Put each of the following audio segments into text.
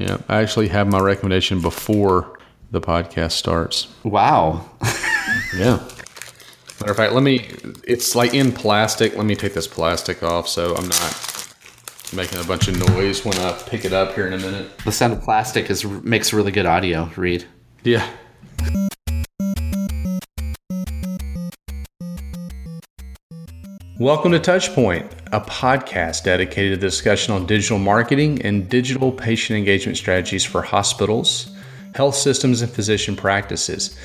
Yeah, I actually have my recommendation before the podcast starts. Wow. yeah. Matter of fact, let me. It's like in plastic. Let me take this plastic off so I'm not making a bunch of noise when I pick it up here in a minute. The sound of plastic is makes really good audio. Reed. Yeah. Welcome to Touchpoint, a podcast dedicated to discussion on digital marketing and digital patient engagement strategies for hospitals, health systems, and physician practices.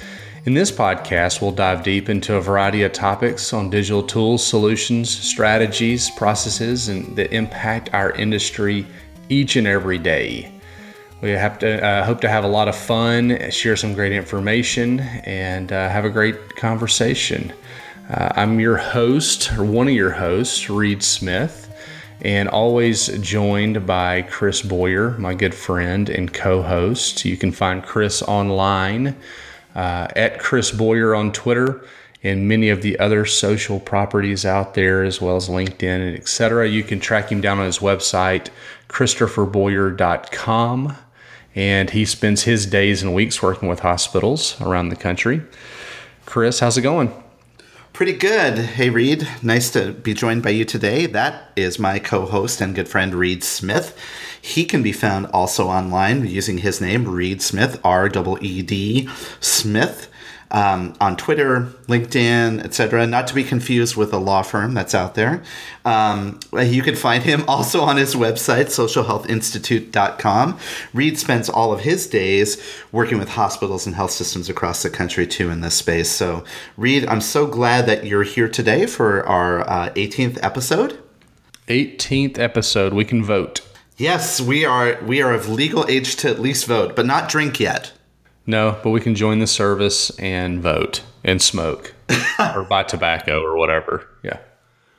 In this podcast, we'll dive deep into a variety of topics on digital tools, solutions, strategies, processes, and that impact our industry each and every day. We have to uh, hope to have a lot of fun, share some great information, and uh, have a great conversation. Uh, I'm your host, or one of your hosts, Reed Smith, and always joined by Chris Boyer, my good friend and co host. You can find Chris online uh, at Chris Boyer on Twitter and many of the other social properties out there, as well as LinkedIn and etc. You can track him down on his website, christopherboyer.com, and he spends his days and weeks working with hospitals around the country. Chris, how's it going? Pretty good. Hey, Reed. Nice to be joined by you today. That is my co host and good friend, Reed Smith. He can be found also online using his name, Reed Smith, R E E D Smith um, on Twitter, LinkedIn, etc. Not to be confused with a law firm that's out there. Um, you can find him also on his website, socialhealthinstitute.com. Reed spends all of his days working with hospitals and health systems across the country too in this space. So, Reed, I'm so glad that you're here today for our uh, 18th episode. 18th episode. We can vote. Yes, we are. We are of legal age to at least vote, but not drink yet. No, but we can join the service and vote and smoke or buy tobacco or whatever. Yeah.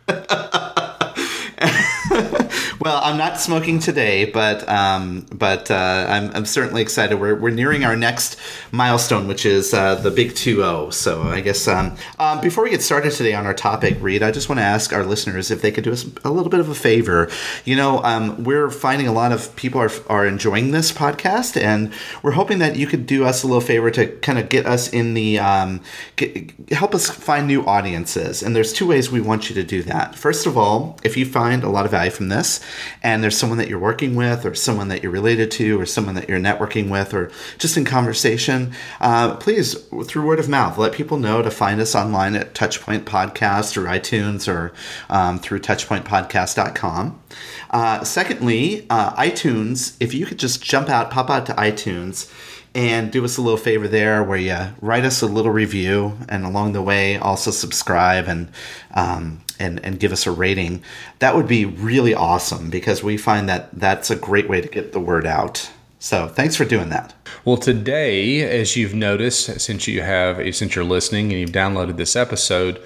well, I'm not smoking today, but um, but uh, I'm, I'm certainly excited. We're, we're nearing our next milestone, which is uh, the big 2-0. So I guess um, um, before we get started today on our topic, Reed, I just want to ask our listeners if they could do us a little bit of a favor. You know, um, we're finding a lot of people are, are enjoying this podcast, and we're hoping that you could do us a little favor to kind of get us in the um, get, help us find new audiences. And there's two ways we want you to do that. First of all, if you find a lot of value from this, and there's someone that you're working with, or someone that you're related to, or someone that you're networking with, or just in conversation, uh, please, through word of mouth, let people know to find us online at Touchpoint Podcast or iTunes or um, through touchpointpodcast.com. Uh, secondly, uh, iTunes, if you could just jump out, pop out to iTunes and do us a little favor there where you write us a little review and along the way also subscribe and um, and and give us a rating that would be really awesome because we find that that's a great way to get the word out so thanks for doing that well today as you've noticed since you have since you're listening and you've downloaded this episode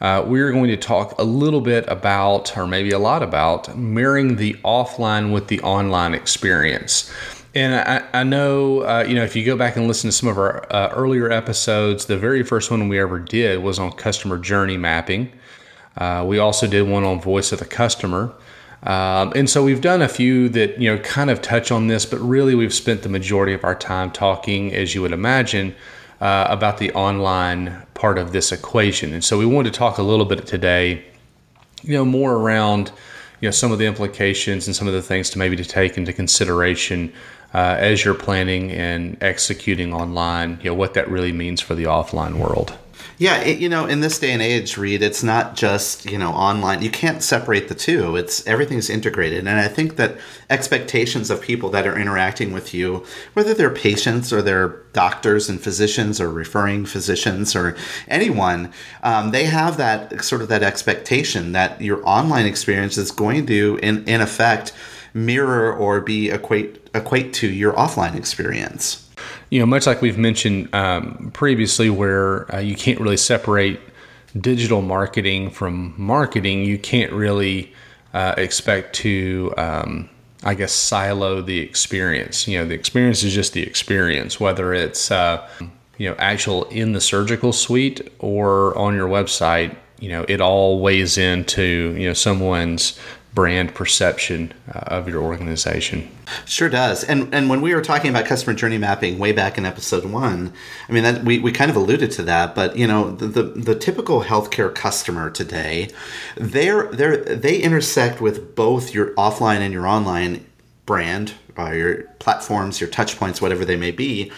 uh, we're going to talk a little bit about, or maybe a lot about, mirroring the offline with the online experience. And I, I know, uh, you know, if you go back and listen to some of our uh, earlier episodes, the very first one we ever did was on customer journey mapping. Uh, we also did one on voice of the customer. Um, and so we've done a few that, you know, kind of touch on this, but really we've spent the majority of our time talking, as you would imagine, uh, about the online part of this equation. And so we wanted to talk a little bit today, you know, more around, you know, some of the implications and some of the things to maybe to take into consideration uh, as you're planning and executing online, you know, what that really means for the offline world. Yeah, it, you know, in this day and age, Reed, it's not just you know online. You can't separate the two. It's everything's integrated, and I think that expectations of people that are interacting with you, whether they're patients or they're doctors and physicians or referring physicians or anyone, um, they have that sort of that expectation that your online experience is going to, in in effect, mirror or be equate equate to your offline experience. You know, much like we've mentioned um, previously, where uh, you can't really separate digital marketing from marketing, you can't really uh, expect to, um, I guess, silo the experience. You know, the experience is just the experience, whether it's, uh, you know, actual in the surgical suite or on your website. You know, it all weighs into, you know, someone's brand perception uh, of your organization. Sure does. And and when we were talking about customer journey mapping way back in episode one, I mean that we, we kind of alluded to that, but you know, the, the, the typical healthcare customer today, they're they're they intersect with both your offline and your online brand, uh, your platforms, your touch points, whatever they may be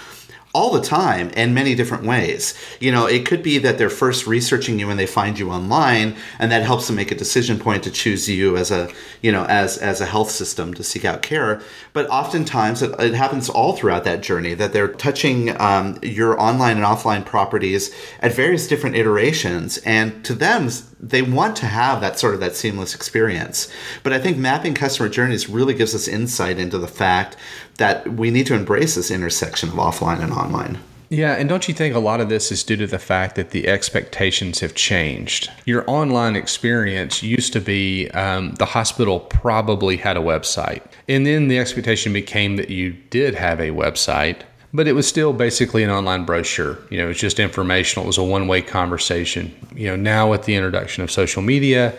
all the time in many different ways. You know, it could be that they're first researching you and they find you online and that helps them make a decision point to choose you as a, you know, as as a health system to seek out care. But oftentimes it, it happens all throughout that journey that they're touching um, your online and offline properties at various different iterations and to them they want to have that sort of that seamless experience. But I think mapping customer journeys really gives us insight into the fact that we need to embrace this intersection of offline and online. Yeah, and don't you think a lot of this is due to the fact that the expectations have changed? Your online experience used to be um, the hospital probably had a website, and then the expectation became that you did have a website, but it was still basically an online brochure. You know, it was just informational. It was a one-way conversation. You know, now with the introduction of social media,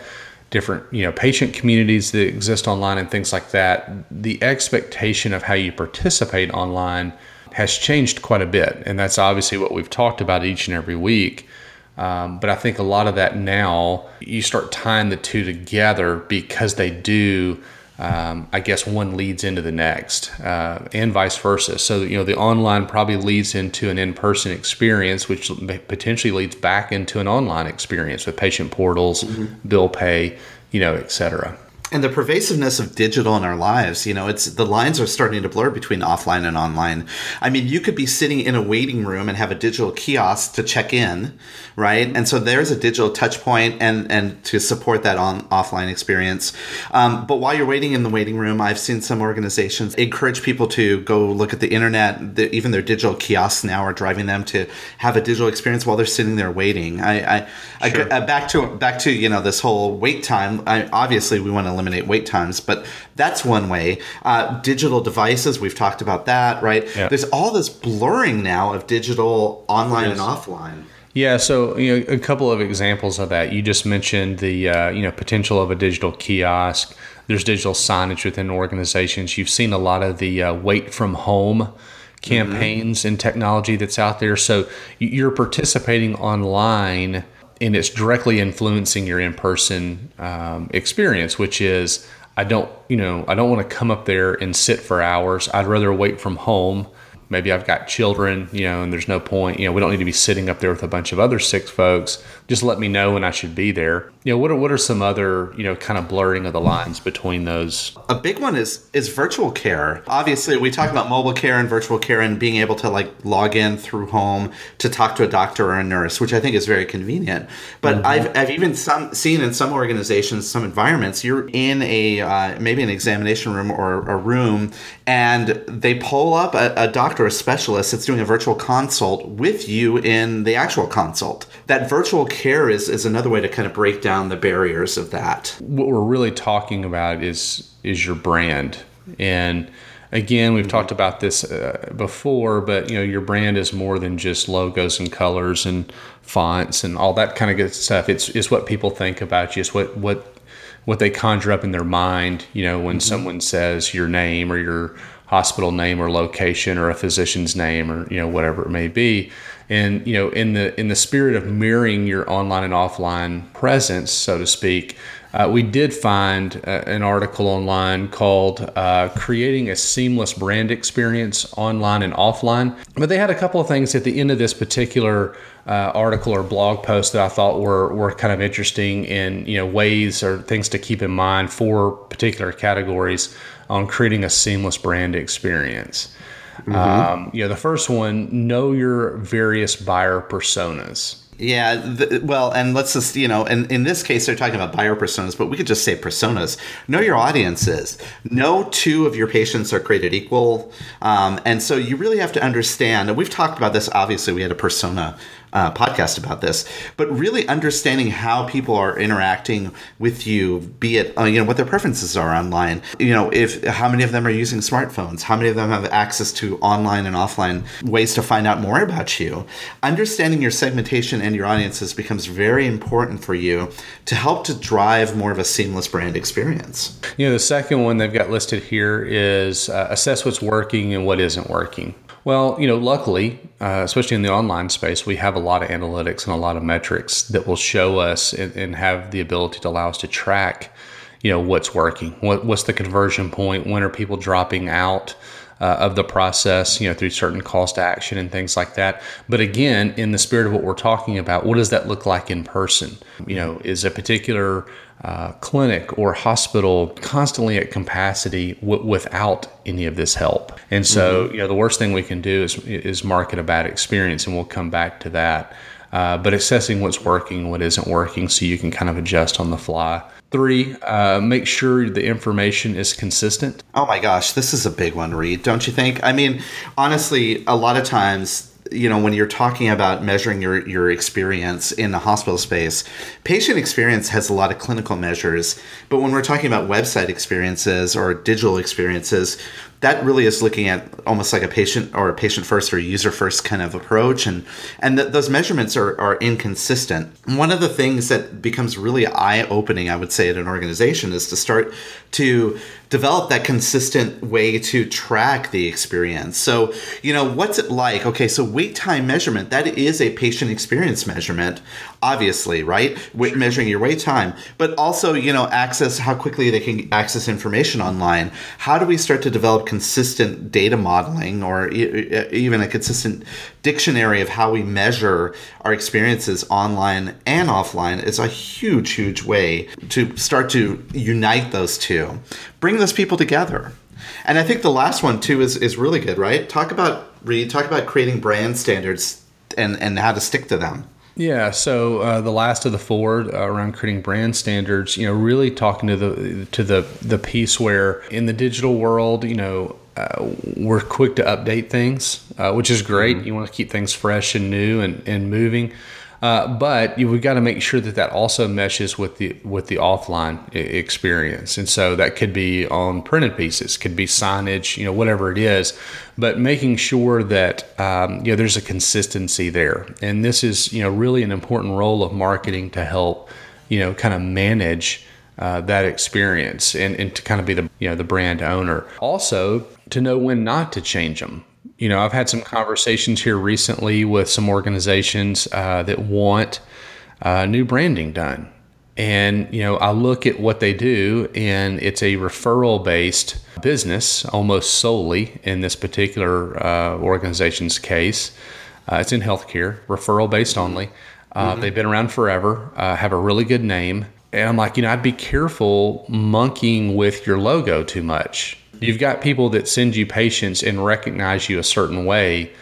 different you know patient communities that exist online and things like that, the expectation of how you participate online has changed quite a bit, and that's obviously what we've talked about each and every week. Um, but I think a lot of that now you start tying the two together because they do um, I guess one leads into the next, uh, and vice versa. So you know, the online probably leads into an in-person experience, which potentially leads back into an online experience with patient portals, mm-hmm. bill pay, you know, et cetera and the pervasiveness of digital in our lives you know it's the lines are starting to blur between offline and online. I mean you could be sitting in a waiting room and have a digital kiosk to check in right? And so there's a digital touch point and and to support that on offline experience. Um, but while you're waiting in the waiting room i've seen some organizations encourage people to go look at the internet. The, even their digital kiosks now are driving them to have a digital experience while they're sitting there waiting. I i, sure. I back to back to you know this whole wait time I, obviously we want to eliminate wait times, but that's one way. Uh, digital devices, we've talked about that, right? Yeah. There's all this blurring now of digital online and offline. Yeah, so you know a couple of examples of that. You just mentioned the uh, you know potential of a digital kiosk. There's digital signage within organizations. You've seen a lot of the uh, wait from home campaigns mm-hmm. and technology that's out there. So you're participating online and it's directly influencing your in-person um, experience which is i don't you know i don't want to come up there and sit for hours. I'd rather wait from home maybe I've got children, you know, and there's no point, you know, we don't need to be sitting up there with a bunch of other sick folks. Just let me know when I should be there. You know, what are what are some other, you know, kind of blurring of the lines between those? A big one is is virtual care. Obviously, we talk about mobile care and virtual care and being able to like log in through home to talk to a doctor or a nurse, which I think is very convenient. But mm-hmm. I've I've even some seen in some organizations, some environments, you're in a uh, maybe an examination room or a room, and they pull up a, a doctor doctor, a specialist that's doing a virtual consult with you in the actual consult. That virtual care is, is another way to kind of break down the barriers of that. What we're really talking about is is your brand. And again, we've mm-hmm. talked about this uh, before, but you know, your brand is more than just logos and colors and fonts and all that kind of good stuff. It's it's what people think about you. It's what what what they conjure up in their mind, you know, when mm-hmm. someone says your name or your hospital name or location or a physician's name or you know whatever it may be. And you know in the in the spirit of mirroring your online and offline presence so to speak uh, we did find uh, an article online called uh, creating a seamless brand experience online and offline but they had a couple of things at the end of this particular uh, article or blog post that I thought were, were kind of interesting in you know ways or things to keep in mind for particular categories on creating a seamless brand experience. Mm-hmm. Um, you know, the first one, know your various buyer personas. Yeah, the, well, and let's just, you know, and in this case, they're talking about buyer personas, but we could just say personas. Know your audiences. No two of your patients are created equal. Um, and so you really have to understand, and we've talked about this, obviously, we had a persona uh, podcast about this, but really understanding how people are interacting with you, be it uh, you know what their preferences are online. You know, if how many of them are using smartphones, how many of them have access to online and offline ways to find out more about you. Understanding your segmentation and your audiences becomes very important for you to help to drive more of a seamless brand experience. You know, the second one they've got listed here is uh, assess what's working and what isn't working. Well, you know, luckily, uh, especially in the online space, we have a lot of analytics and a lot of metrics that will show us and, and have the ability to allow us to track, you know, what's working, what, what's the conversion point, when are people dropping out, uh, of the process, you know, through certain cost action and things like that. But again, in the spirit of what we're talking about, what does that look like in person? You know, is a particular uh, clinic or hospital constantly at capacity w- without any of this help? And so, mm-hmm. you know, the worst thing we can do is is market a bad experience, and we'll come back to that. Uh, but assessing what's working, what isn't working, so you can kind of adjust on the fly. Three, uh, make sure the information is consistent. Oh my gosh, this is a big one, Reed, don't you think? I mean, honestly, a lot of times you know when you're talking about measuring your your experience in the hospital space patient experience has a lot of clinical measures. But when we're talking about website experiences or digital experiences that really is looking at almost like a patient or a patient first or user first kind of approach and and th- those measurements are, are inconsistent one of the things that becomes really eye-opening i would say at an organization is to start to develop that consistent way to track the experience. So, you know, what's it like? Okay, so wait time measurement, that is a patient experience measurement, obviously, right? Sure. Measuring your wait time, but also, you know, access how quickly they can access information online. How do we start to develop consistent data modeling or e- even a consistent dictionary of how we measure our experiences online and offline is a huge, huge way to start to unite those two. Bring those people together. And I think the last one too is, is really good, right? Talk about Reed, talk about creating brand standards and, and how to stick to them. Yeah, so uh, the last of the four uh, around creating brand standards, you know, really talking to the to the the piece where in the digital world, you know, uh, we're quick to update things, uh, which is great. Mm-hmm. You want to keep things fresh and new and, and moving. Uh, but you, we've got to make sure that that also meshes with the with the offline experience, and so that could be on printed pieces, could be signage, you know, whatever it is. But making sure that um, you know there's a consistency there, and this is you know really an important role of marketing to help you know kind of manage uh, that experience and, and to kind of be the you know the brand owner. Also to know when not to change them you know, I've had some conversations here recently with some organizations uh, that want uh, new branding done. And, you know, I look at what they do, and it's a referral based business almost solely in this particular uh, organization's case. Uh, it's in healthcare, referral based only. Uh, mm-hmm. They've been around forever, uh, have a really good name. And I'm like, you know, I'd be careful monkeying with your logo too much You've got people that send you patients and recognize you a certain way.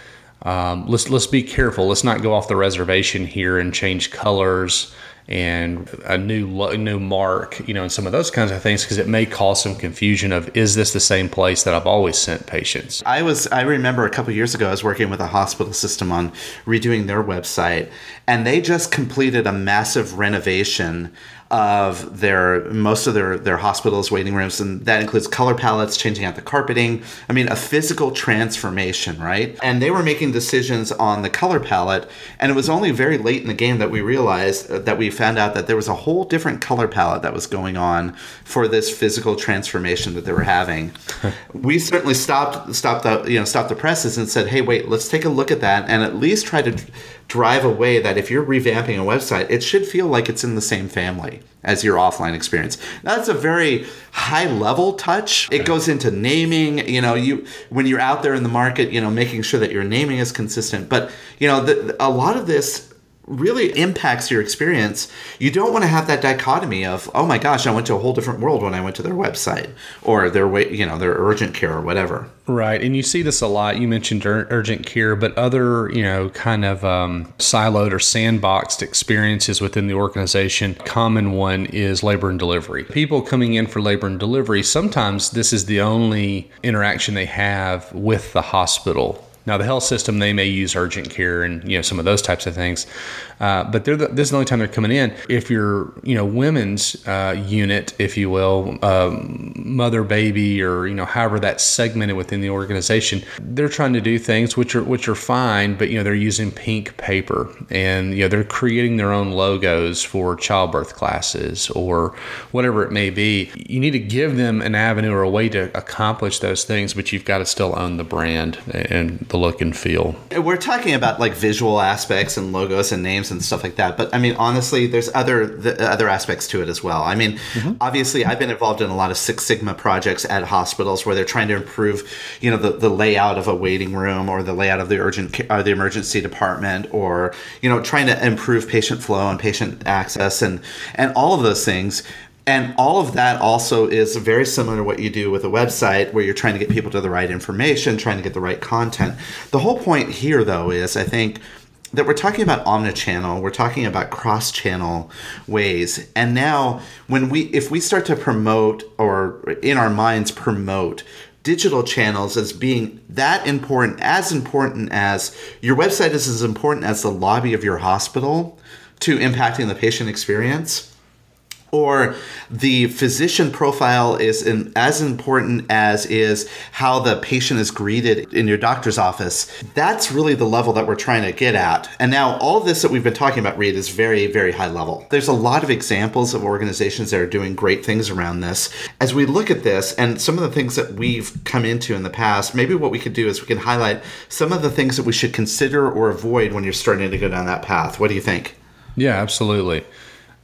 Um, let's let's be careful. Let's not go off the reservation here and change colors and a new new mark, you know, and some of those kinds of things because it may cause some confusion of is this the same place that I've always sent patients? I was I remember a couple years ago I was working with a hospital system on redoing their website and they just completed a massive renovation of their most of their their hospitals waiting rooms and that includes color palettes changing out the carpeting. I mean a physical transformation right? And they were making decisions on the color palette and it was only very late in the game that we realized uh, that we found out that there was a whole different color palette that was going on for this physical transformation that they were having. We certainly stopped stopped the you know stopped the presses and said hey wait let's take a look at that and at least try to drive away that if you're revamping a website, it should feel like it's in the same family as your offline experience. That's a very high level touch. It goes into naming, you know, you when you're out there in the market, you know, making sure that your naming is consistent. But, you know, the, a lot of this really impacts your experience. You don't want to have that dichotomy of, oh my gosh, I went to a whole different world when I went to their website or their way, you know, their urgent care or whatever. Right, and you see this a lot. You mentioned urgent care, but other, you know, kind of um, siloed or sandboxed experiences within the organization. Common one is labor and delivery. People coming in for labor and delivery, sometimes this is the only interaction they have with the hospital Now, the health system they may use urgent care and you know some of those types of things, uh, but they're the, this is the only time they're coming in. If you're you know women's uh, unit, if you will, um, mother baby or you know however that's segmented within the organization, they're trying to do things which are which are fine, but you know they're using pink paper and you know they're creating their own logos for childbirth classes or whatever it may be. You need to give them an avenue or a way to accomplish those things, but you've got to still own the brand and the look and feel. We're talking about like visual aspects and logos and names and stuff like that, but I mean honestly, there's other the, other aspects to it as well. I mean, mm-hmm. obviously, I've been involved in a lot of Six Sigma projects at hospitals where they're trying to improve, you know, the, the layout of a waiting room or the layout of the urgent or uh, the emergency department, or you know, trying to improve patient flow and patient access and and all of those things and all of that also is very similar to what you do with a website where you're trying to get people to the right information, trying to get the right content. The whole point here, though, is I think that we're talking about omnichannel, we're talking about cross-channel ways. And now when we if we start to promote or in our minds promote digital channels as being that important, as important as your website is as important as the lobby of your hospital to impacting the patient experience or the physician profile is in, as important as is how the patient is greeted in your doctor's office. That's really the level that we're trying to get at. And now, all this that we've been talking about, Reed, is very, very high level. There's a lot of examples of organizations that are doing great things around this. As we look at this and some of the things that we've come into in the past, maybe what we could do is we can highlight some of the things that we should consider or avoid when you're starting to go down that path. What do you think? Yeah, absolutely.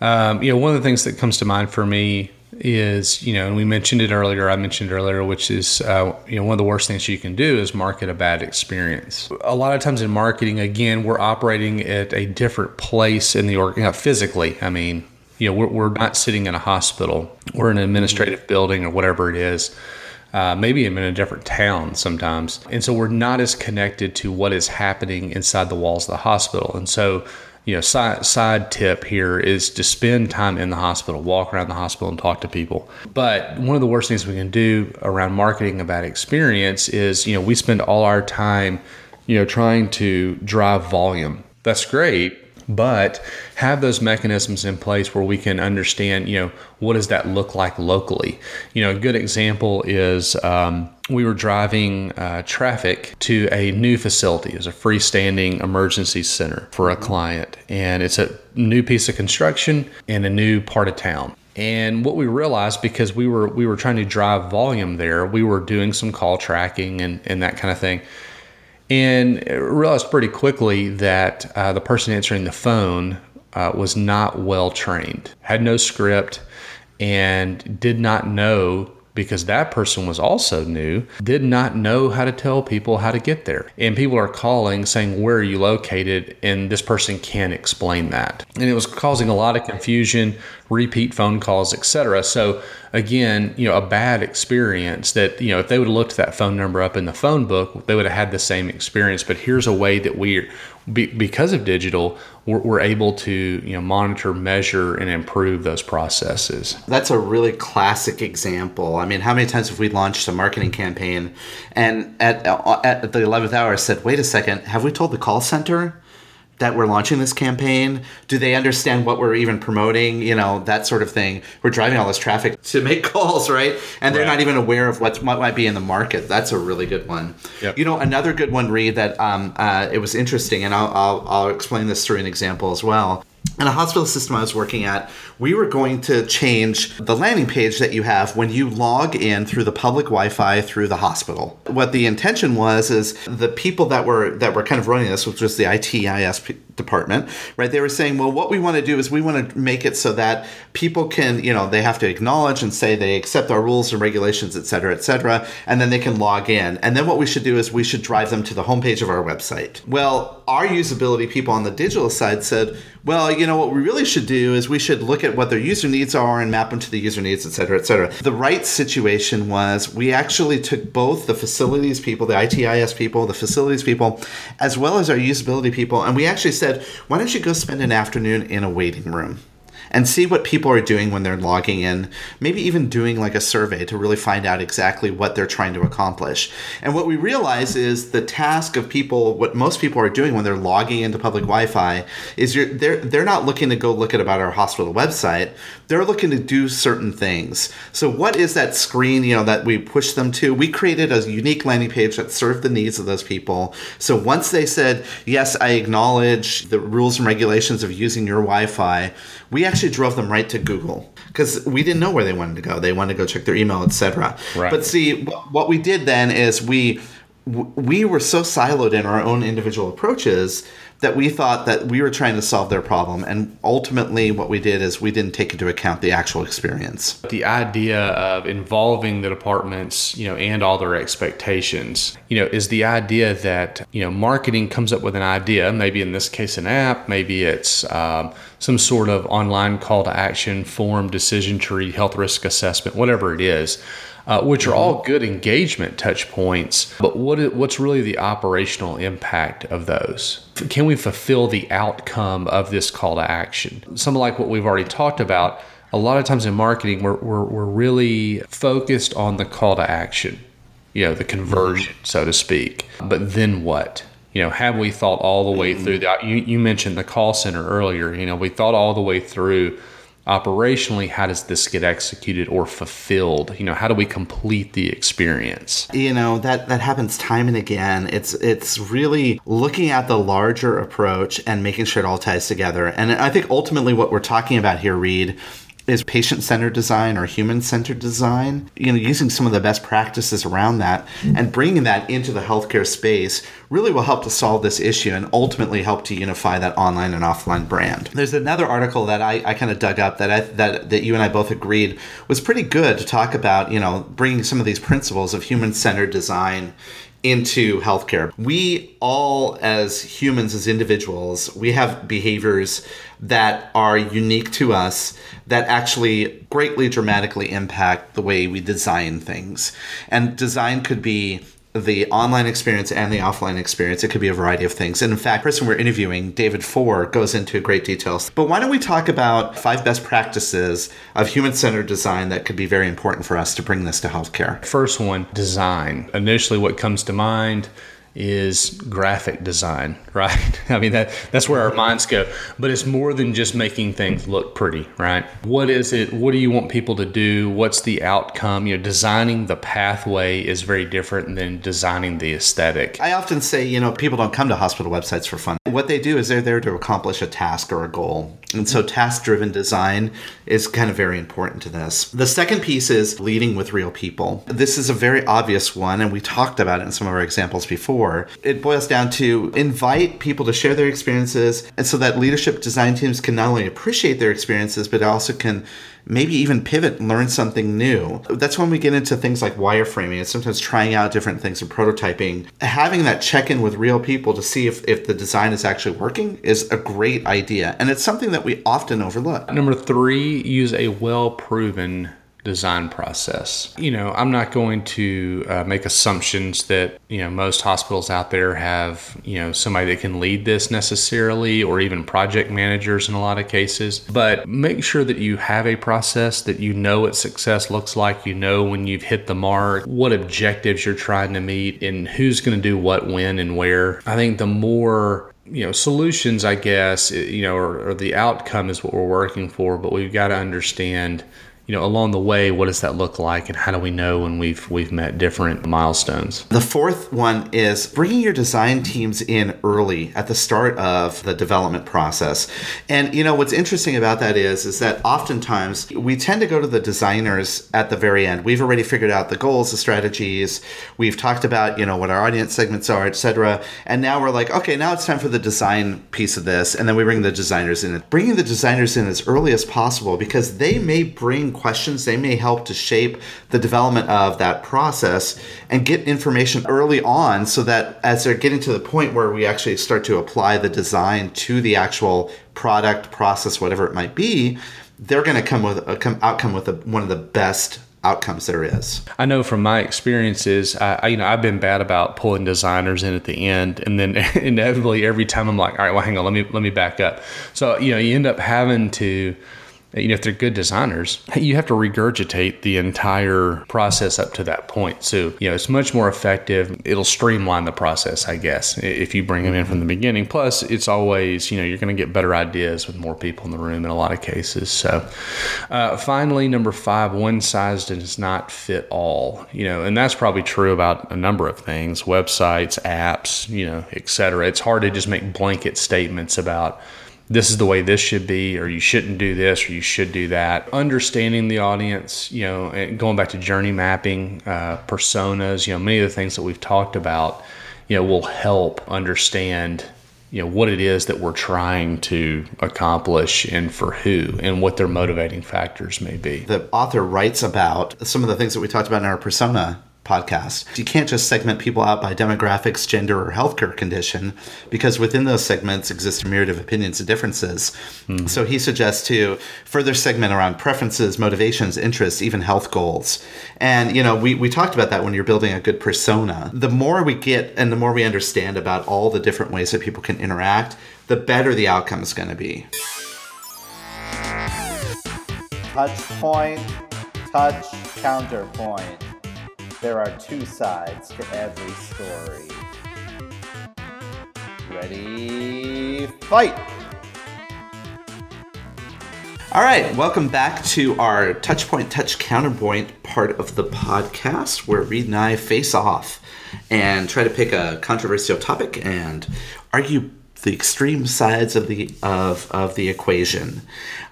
Um, you know, one of the things that comes to mind for me is, you know, and we mentioned it earlier, I mentioned it earlier, which is, uh, you know, one of the worst things you can do is market a bad experience. A lot of times in marketing, again, we're operating at a different place in the org, you know, physically. I mean, you know, we're, we're not sitting in a hospital, we're in an administrative building or whatever it is. Uh, maybe I'm in a different town sometimes. And so we're not as connected to what is happening inside the walls of the hospital. And so you know, side, side tip here is to spend time in the hospital, walk around the hospital and talk to people. But one of the worst things we can do around marketing a bad experience is, you know, we spend all our time, you know, trying to drive volume. That's great but have those mechanisms in place where we can understand you know what does that look like locally? You know a good example is um, we were driving uh, traffic to a new facility. As a freestanding emergency center for a client and it's a new piece of construction in a new part of town. And what we realized because we were we were trying to drive volume there we were doing some call tracking and, and that kind of thing and realized pretty quickly that uh, the person answering the phone uh, was not well trained, had no script, and did not know because that person was also new, did not know how to tell people how to get there. And people are calling saying, Where are you located? And this person can't explain that. And it was causing a lot of confusion, repeat phone calls, etc. So again, you know, a bad experience that, you know, if they would have looked that phone number up in the phone book, they would have had the same experience. But here's a way that we be, because of digital, we're, we're, able to you know monitor, measure, and improve those processes. That's a really classic example. I mean, how many times have we launched a marketing campaign, and at at the eleventh hour said, "Wait a second, have we told the call center that we're launching this campaign? Do they understand what we're even promoting? You know, that sort of thing. We're driving all this traffic to make calls, right? And they're right. not even aware of what what might be in the market. That's a really good one. Yep. You know, another good one, Reed, that um, uh, it was interesting, and I'll, I'll, I'll explain this through an example as well in a hospital system I was working at, we were going to change the landing page that you have when you log in through the public Wi-Fi through the hospital. What the intention was is the people that were that were kind of running this, which was the ITIS department, right? They were saying, well, what we want to do is we want to make it so that people can, you know, they have to acknowledge and say they accept our rules and regulations, et cetera, et cetera, and then they can log in. And then what we should do is we should drive them to the homepage of our website. Well, our usability people on the digital side said, well, you know, what we really should do is we should look at what their user needs are and map them to the user needs, et cetera, et cetera. The right situation was we actually took both the facilities people, the ITIS people, the facilities people, as well as our usability people, and we actually said, why don't you go spend an afternoon in a waiting room? And see what people are doing when they're logging in, maybe even doing like a survey to really find out exactly what they're trying to accomplish. And what we realize is the task of people, what most people are doing when they're logging into public Wi-Fi is you're, they're, they're not looking to go look at about our hospital website. They're looking to do certain things. So what is that screen, you know, that we push them to? We created a unique landing page that served the needs of those people. So once they said, yes, I acknowledge the rules and regulations of using your Wi-Fi, we actually drove them right to Google because we didn't know where they wanted to go. They wanted to go check their email, etc. Right. But see, what we did then is we we were so siloed in our own individual approaches that we thought that we were trying to solve their problem and ultimately what we did is we didn't take into account the actual experience. The idea of involving the departments you know and all their expectations you know is the idea that you know marketing comes up with an idea maybe in this case an app maybe it's um, some sort of online call to action form decision tree health risk assessment whatever it is uh, which are all good engagement touch points. But what is, what's really the operational impact of those? Can we fulfill the outcome of this call to action? Something like what we've already talked about. A lot of times in marketing, we're, we're, we're really focused on the call to action, you know, the conversion, so to speak. But then what? you know, have we thought all the way through that? You, you mentioned the call center earlier. You know, we thought all the way through operationally how does this get executed or fulfilled? You know how do we complete the experience? You know that that happens time and again. It's it's really looking at the larger approach and making sure it all ties together. And i think ultimately what we're talking about here reed is patient-centered design or human-centered design you know using some of the best practices around that mm. and bringing that into the healthcare space really will help to solve this issue and ultimately help to unify that online and offline brand. There's another article that i, I kind of dug up that i that, that you and i both agreed was pretty good to talk about you know bringing some of these principles of human-centered design into healthcare. We all, as humans, as individuals, we have behaviors that are unique to us that actually greatly dramatically impact the way we design things. And design could be the online experience and the offline experience. It could be a variety of things. And in fact, the person we're interviewing, David Fore, goes into great details. But why don't we talk about five best practices of human centered design that could be very important for us to bring this to healthcare? First one design. Initially, what comes to mind is graphic design, right? I mean that that's where our minds go. But it's more than just making things look pretty, right? What is it? What do you want people to do? What's the outcome? You know, designing the pathway is very different than designing the aesthetic. I often say, you know, people don't come to hospital websites for fun. What they do is they're there to accomplish a task or a goal. And so task driven design is kind of very important to this. The second piece is leading with real people. This is a very obvious one, and we talked about it in some of our examples before before. It boils down to invite people to share their experiences, and so that leadership design teams can not only appreciate their experiences, but also can maybe even pivot and learn something new. That's when we get into things like wireframing and sometimes trying out different things and prototyping. Having that check in with real people to see if, if the design is actually working is a great idea. And it's something that we often overlook. Number three, use a well proven design process. You know, I'm not going to uh, make assumptions that, you know, most hospitals out there have, you know, somebody that can lead this necessarily or even project managers in a lot of cases, but make sure that you have a process that you know what success looks like, you know when you've hit the mark, what objectives you're trying to meet and who's going to do what when and where. I think the more you know solutions i guess you know or, or the outcome is what we're working for but we've got to understand you know, along the way, what does that look like, and how do we know when we've we've met different milestones? The fourth one is bringing your design teams in early at the start of the development process. And you know what's interesting about that is is that oftentimes we tend to go to the designers at the very end. We've already figured out the goals, the strategies. We've talked about you know what our audience segments are, etc. And now we're like, okay, now it's time for the design piece of this, and then we bring the designers in. Bringing the designers in as early as possible because they may bring questions. They may help to shape the development of that process and get information early on so that as they're getting to the point where we actually start to apply the design to the actual product, process, whatever it might be, they're going to come with a come outcome with a, one of the best outcomes there is. I know from my experiences, I, I, you know I've been bad about pulling designers in at the end, and then inevitably every time I'm like, all right, well, hang on, let me let me back up. So you know you end up having to you know, if they're good designers, you have to regurgitate the entire process up to that point. So, you know, it's much more effective. It'll streamline the process, I guess, if you bring them in from the beginning. Plus, it's always, you know, you're going to get better ideas with more people in the room in a lot of cases. So, uh, finally, number five, one size does not fit all, you know, and that's probably true about a number of things websites, apps, you know, et cetera. It's hard to just make blanket statements about, this is the way this should be, or you shouldn't do this, or you should do that. Understanding the audience, you know, going back to journey mapping, uh, personas, you know, many of the things that we've talked about, you know, will help understand, you know, what it is that we're trying to accomplish and for who and what their motivating factors may be. The author writes about some of the things that we talked about in our persona podcast. You can't just segment people out by demographics, gender, or healthcare condition because within those segments exist a myriad of opinions and differences. Mm-hmm. So he suggests to further segment around preferences, motivations, interests, even health goals. And, you know, we, we talked about that when you're building a good persona. The more we get and the more we understand about all the different ways that people can interact, the better the outcome is going to be. Touch point, touch counterpoint. There are two sides to every story. Ready, fight! All right, welcome back to our Touchpoint Touch Counterpoint part of the podcast where Reed and I face off and try to pick a controversial topic and argue the extreme sides of the of, of the equation.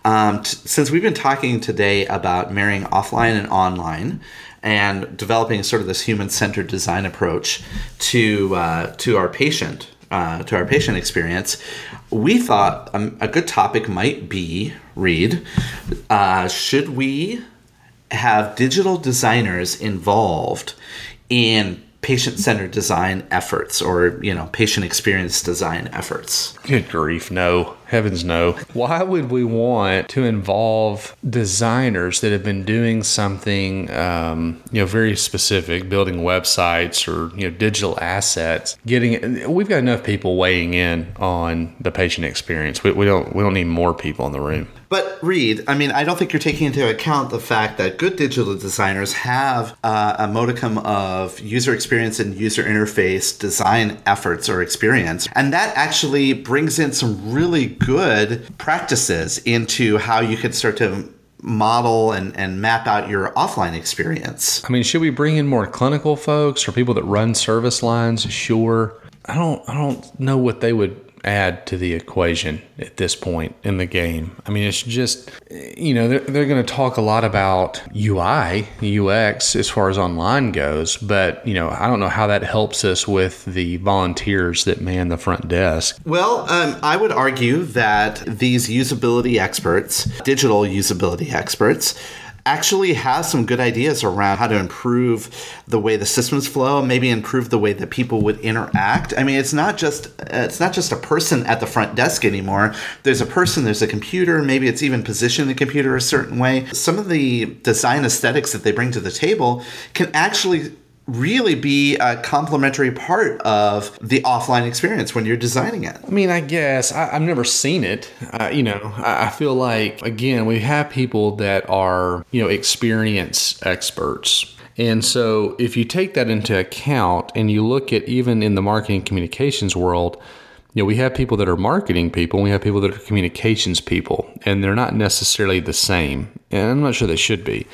Um, t- since we've been talking today about marrying offline and online, and developing sort of this human-centered design approach to uh, to our patient uh, to our patient experience, we thought um, a good topic might be Reed. Uh, should we have digital designers involved in patient-centered design efforts or you know patient experience design efforts. Good grief no. Heavens no. Why would we want to involve designers that have been doing something um, you know very specific building websites or you know digital assets getting we've got enough people weighing in on the patient experience. We, we don't we don't need more people in the room but Reed, I mean, I don't think you're taking into account the fact that good digital designers have uh, a modicum of user experience and user interface design efforts or experience. And that actually brings in some really good practices into how you could start to model and, and map out your offline experience. I mean, should we bring in more clinical folks or people that run service lines? Sure. I don't I don't know what they would add to the equation at this point in the game. I mean, it's just, you know, they're, they're going to talk a lot about UI, UX as far as online goes, but, you know, I don't know how that helps us with the volunteers that man the front desk. Well, um, I would argue that these usability experts, digital usability experts, actually has some good ideas around how to improve the way the systems flow, maybe improve the way that people would interact. I mean, it's not just it's not just a person at the front desk anymore. There's a person, there's a computer, maybe it's even positioned the computer a certain way. Some of the design aesthetics that they bring to the table can actually really be a complementary part of the offline experience when you're designing it. I mean, I guess I, have never seen it. Uh, you know, I, I feel like again we have people that are you know experience experts. And so, if you take that into account and you look at even in the marketing communications world, you know, we have people that are marketing people, we have people that are communications people, and they're not necessarily the same. And I'm not sure they should be.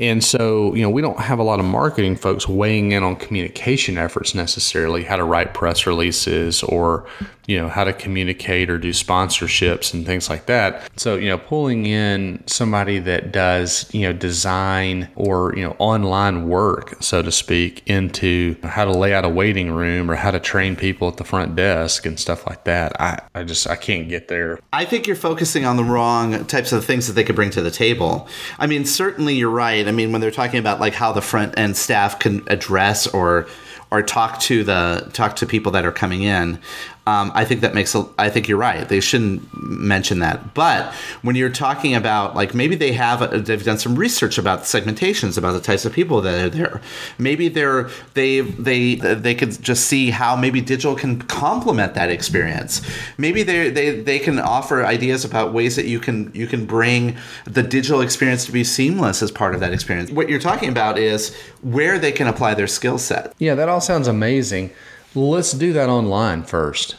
And so, you know, we don't have a lot of marketing folks weighing in on communication efforts necessarily, how to write press releases or, you know, how to communicate or do sponsorships and things like that. So, you know, pulling in somebody that does, you know, design or, you know, online work, so to speak, into how to lay out a waiting room or how to train people at the front desk and stuff like that. I, I just, I can't get there. I think you're focusing on the wrong types of things that they could bring to the table. I mean, certainly you're right. I mean, when they're talking about like how the front end staff can address or or talk to the talk to people that are coming in, um, I think that makes. A, I think you're right. They shouldn't mention that. But when you're talking about like maybe they have they've done some research about segmentations about the types of people that are there. Maybe they're they they they could just see how maybe digital can complement that experience. Maybe they they they can offer ideas about ways that you can you can bring the digital experience to be seamless as part of that experience. What you're talking about is where they can apply their skill set. Yeah, that all sounds amazing. Let's do that online first.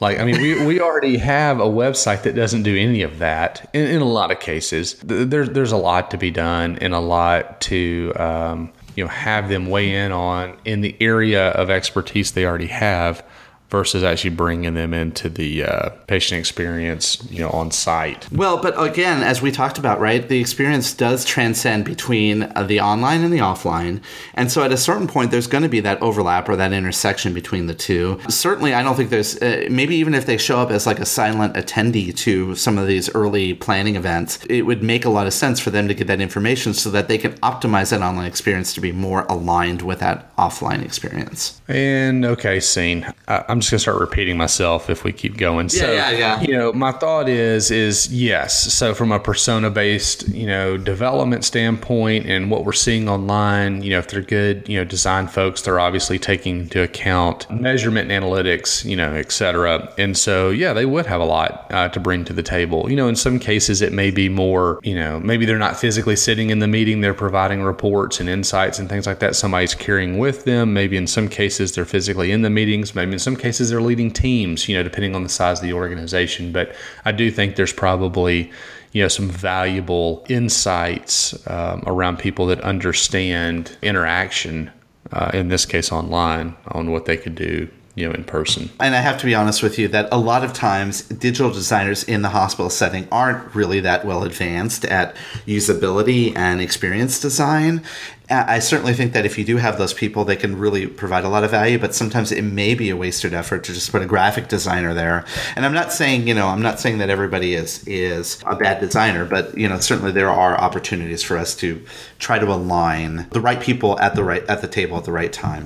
Like, I mean, we, we already have a website that doesn't do any of that in, in a lot of cases. There's, there's a lot to be done and a lot to, um, you know, have them weigh in on in the area of expertise they already have versus actually bringing them into the uh, patient experience, you know, on site. Well, but again, as we talked about, right, the experience does transcend between uh, the online and the offline, and so at a certain point, there's going to be that overlap or that intersection between the two. Certainly, I don't think there's uh, maybe even if they show up as like a silent attendee to some of these early planning events, it would make a lot of sense for them to get that information so that they can optimize that online experience to be more aligned with that offline experience. And okay, scene. I'm I'm just gonna start repeating myself if we keep going. Yeah, so, yeah, yeah. You know, my thought is is yes. So from a persona based, you know, development standpoint and what we're seeing online, you know, if they're good, you know, design folks, they're obviously taking into account measurement and analytics, you know, et cetera. And so yeah, they would have a lot uh, to bring to the table. You know, in some cases it may be more, you know, maybe they're not physically sitting in the meeting, they're providing reports and insights and things like that. Somebody's carrying with them. Maybe in some cases they're physically in the meetings. Maybe in some cases cases they're leading teams, you know, depending on the size of the organization. But I do think there's probably you know some valuable insights um, around people that understand interaction uh, in this case online on what they could do you know in person and i have to be honest with you that a lot of times digital designers in the hospital setting aren't really that well advanced at usability and experience design I certainly think that if you do have those people, they can really provide a lot of value, but sometimes it may be a wasted effort to just put a graphic designer there. And I'm not saying, you know, I'm not saying that everybody is is a bad designer, but you know, certainly there are opportunities for us to try to align the right people at the right at the table at the right time.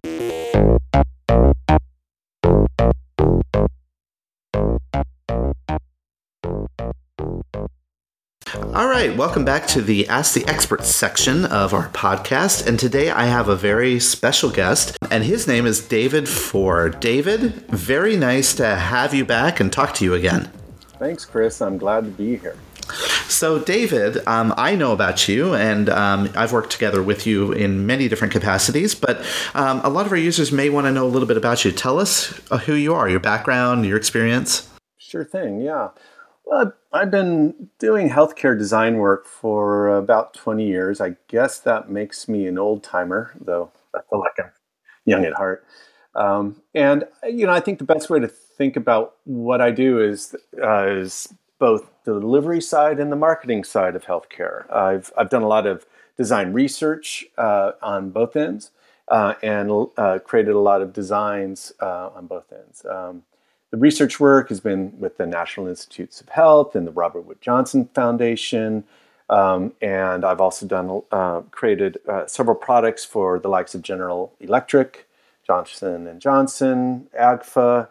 All right, welcome back to the Ask the Experts section of our podcast. And today I have a very special guest, and his name is David Fore. David, very nice to have you back and talk to you again. Thanks, Chris. I'm glad to be here. So, David, um, I know about you, and um, I've worked together with you in many different capacities, but um, a lot of our users may want to know a little bit about you. Tell us uh, who you are, your background, your experience. Sure thing, yeah. Well, I've been doing healthcare design work for about 20 years. I guess that makes me an old timer, though I feel like I'm young at heart. Um, and you know, I think the best way to think about what I do is uh, is both the delivery side and the marketing side of healthcare. I've I've done a lot of design research uh, on both ends, uh, and uh, created a lot of designs uh, on both ends. Um, the research work has been with the National Institutes of Health and the Robert Wood Johnson Foundation. Um, and I've also done uh, created uh, several products for the likes of General Electric, Johnson and Johnson, AGFA,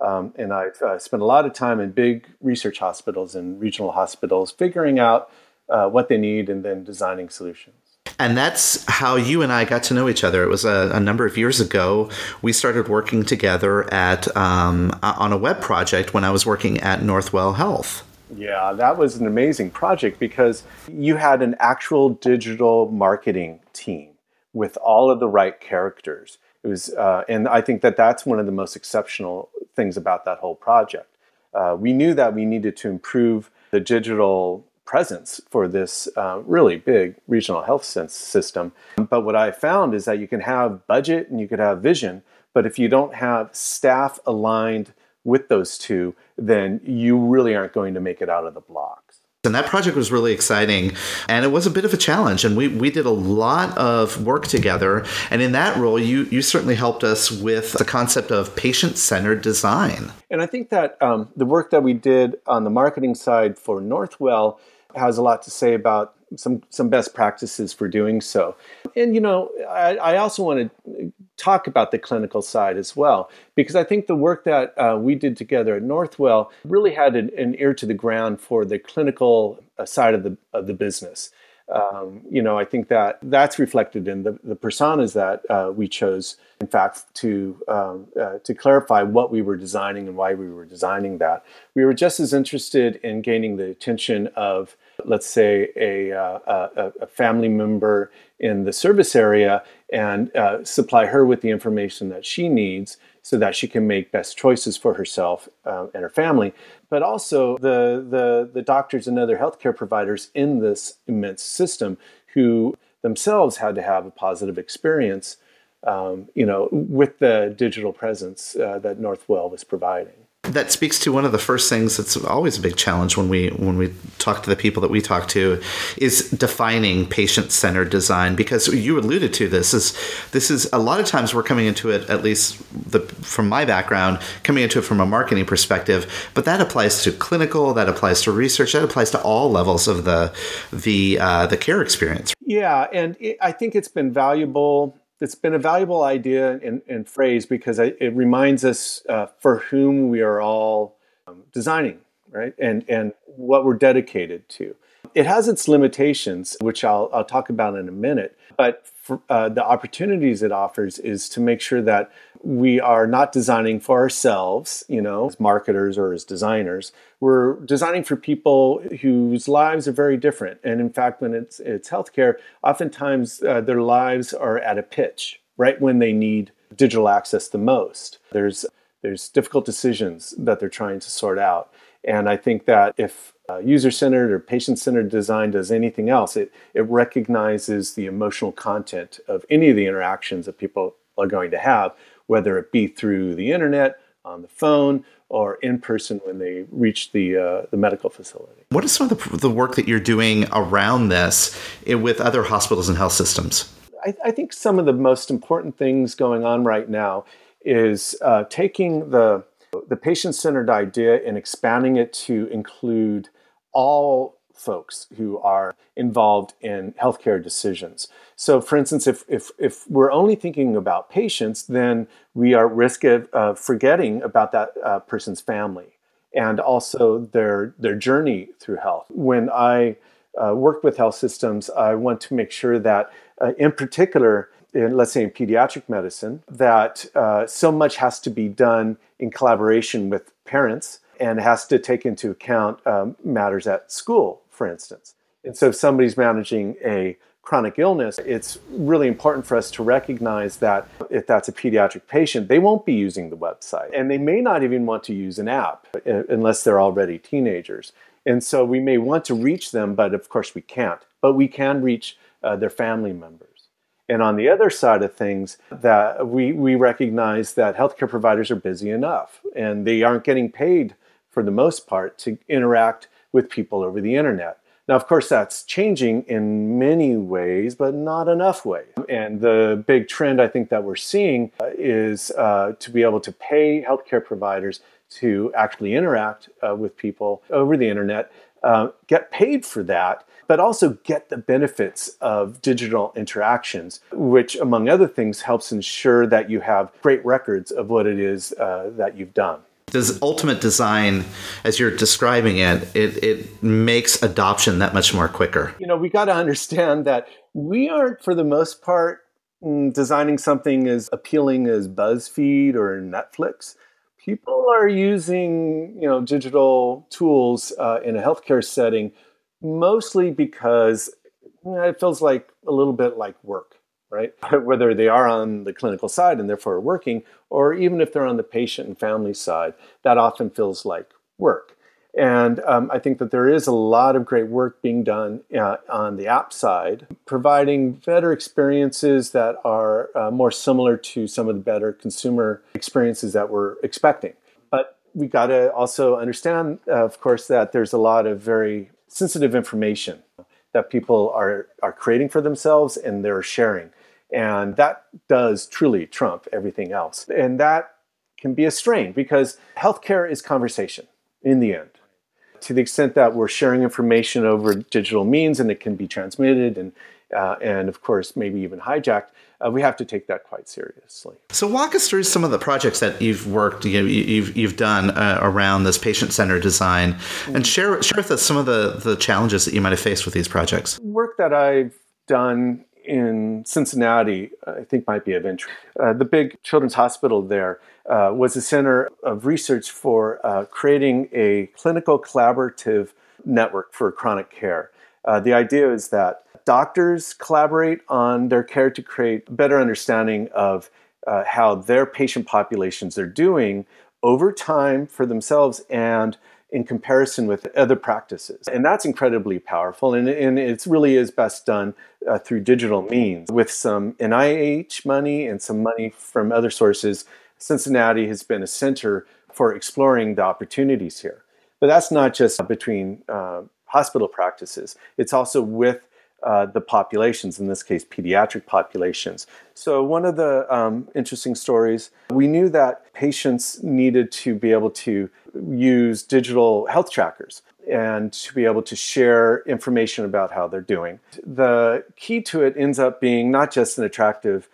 um, and I've uh, spent a lot of time in big research hospitals and regional hospitals, figuring out uh, what they need and then designing solutions. And that's how you and I got to know each other. It was a, a number of years ago. We started working together at um, on a web project when I was working at Northwell Health. Yeah, that was an amazing project because you had an actual digital marketing team with all of the right characters. It was, uh, and I think that that's one of the most exceptional things about that whole project. Uh, we knew that we needed to improve the digital presence for this uh, really big regional health system. But what I found is that you can have budget and you could have vision, but if you don't have staff aligned with those two, then you really aren't going to make it out of the blocks. And that project was really exciting. And it was a bit of a challenge. And we, we did a lot of work together. And in that role, you, you certainly helped us with the concept of patient centered design. And I think that um, the work that we did on the marketing side for Northwell has a lot to say about some some best practices for doing so. And you know, I, I also want to talk about the clinical side as well because I think the work that uh, we did together at Northwell really had an, an, ear to the ground for the clinical uh, side of the of the business. Um, you know, I think that that's reflected in the, the personas that uh, we chose. In fact, to um, uh, to clarify what we were designing and why we were designing that, we were just as interested in gaining the attention of, let's say, a, uh, a, a family member in the service area and uh, supply her with the information that she needs so that she can make best choices for herself um, and her family, but also the, the, the doctors and other healthcare providers in this immense system who themselves had to have a positive experience, um, you know, with the digital presence uh, that Northwell was providing that speaks to one of the first things that's always a big challenge when we when we talk to the people that we talk to is defining patient-centered design. Because you alluded to this is this is a lot of times we're coming into it at least the from my background coming into it from a marketing perspective but that applies to clinical that applies to research that applies to all levels of the the uh, the care experience. Yeah and it, I think it's been valuable it's been a valuable idea and, and phrase because it reminds us uh, for whom we are all um, designing, right? And and what we're dedicated to. It has its limitations, which I'll, I'll talk about in a minute. But for, uh, the opportunities it offers is to make sure that we are not designing for ourselves, you know, as marketers or as designers. We're designing for people whose lives are very different. And in fact, when it's it's healthcare, oftentimes uh, their lives are at a pitch, right when they need digital access the most. There's there's difficult decisions that they're trying to sort out. And I think that if uh, user-centered or patient-centered design does anything else, it, it recognizes the emotional content of any of the interactions that people are going to have, whether it be through the internet, on the phone, or in person when they reach the uh, the medical facility. What is some of the, the work that you're doing around this eh, with other hospitals and health systems? I, I think some of the most important things going on right now is uh, taking the the patient centered idea and expanding it to include all folks who are involved in healthcare decisions. So, for instance, if, if, if we're only thinking about patients, then we are at risk of uh, forgetting about that uh, person's family and also their, their journey through health. When I uh, work with health systems, I want to make sure that, uh, in particular, in, let's say in pediatric medicine, that uh, so much has to be done in collaboration with parents and has to take into account um, matters at school, for instance. And so if somebody's managing a chronic illness, it's really important for us to recognize that if that's a pediatric patient, they won't be using the website. And they may not even want to use an app uh, unless they're already teenagers. And so we may want to reach them, but of course we can't. But we can reach uh, their family members. And on the other side of things, that we, we recognize that healthcare providers are busy enough and they aren't getting paid for the most part to interact with people over the internet. Now, of course, that's changing in many ways, but not enough ways. And the big trend I think that we're seeing uh, is uh, to be able to pay healthcare providers to actually interact uh, with people over the internet, uh, get paid for that, but also get the benefits of digital interactions, which, among other things, helps ensure that you have great records of what it is uh, that you've done does ultimate design as you're describing it, it it makes adoption that much more quicker you know we got to understand that we aren't for the most part mm, designing something as appealing as buzzfeed or netflix people are using you know digital tools uh, in a healthcare setting mostly because it feels like a little bit like work right? Whether they are on the clinical side and therefore working, or even if they're on the patient and family side, that often feels like work. And um, I think that there is a lot of great work being done uh, on the app side, providing better experiences that are uh, more similar to some of the better consumer experiences that we're expecting. But we got to also understand, uh, of course, that there's a lot of very sensitive information that people are, are creating for themselves and they're sharing. And that does truly trump everything else. And that can be a strain because healthcare is conversation in the end. to the extent that we're sharing information over digital means and it can be transmitted and uh, and of course maybe even hijacked, uh, we have to take that quite seriously. So, walk us through some of the projects that you've worked, you, you've you've done uh, around this patient-centered design, and share share with us some of the the challenges that you might have faced with these projects. Work that I've done in Cincinnati, I think might be of interest. Uh, the big children's hospital there uh, was a center of research for uh, creating a clinical collaborative network for chronic care. Uh, the idea is that doctors collaborate on their care to create better understanding of uh, how their patient populations are doing over time for themselves and in comparison with other practices. And that's incredibly powerful. And, and it really is best done uh, through digital means with some NIH money and some money from other sources. Cincinnati has been a center for exploring the opportunities here. But that's not just between uh, hospital practices, it's also with uh, the populations, in this case, pediatric populations. So, one of the um, interesting stories, we knew that patients needed to be able to use digital health trackers and to be able to share information about how they're doing. The key to it ends up being not just an attractive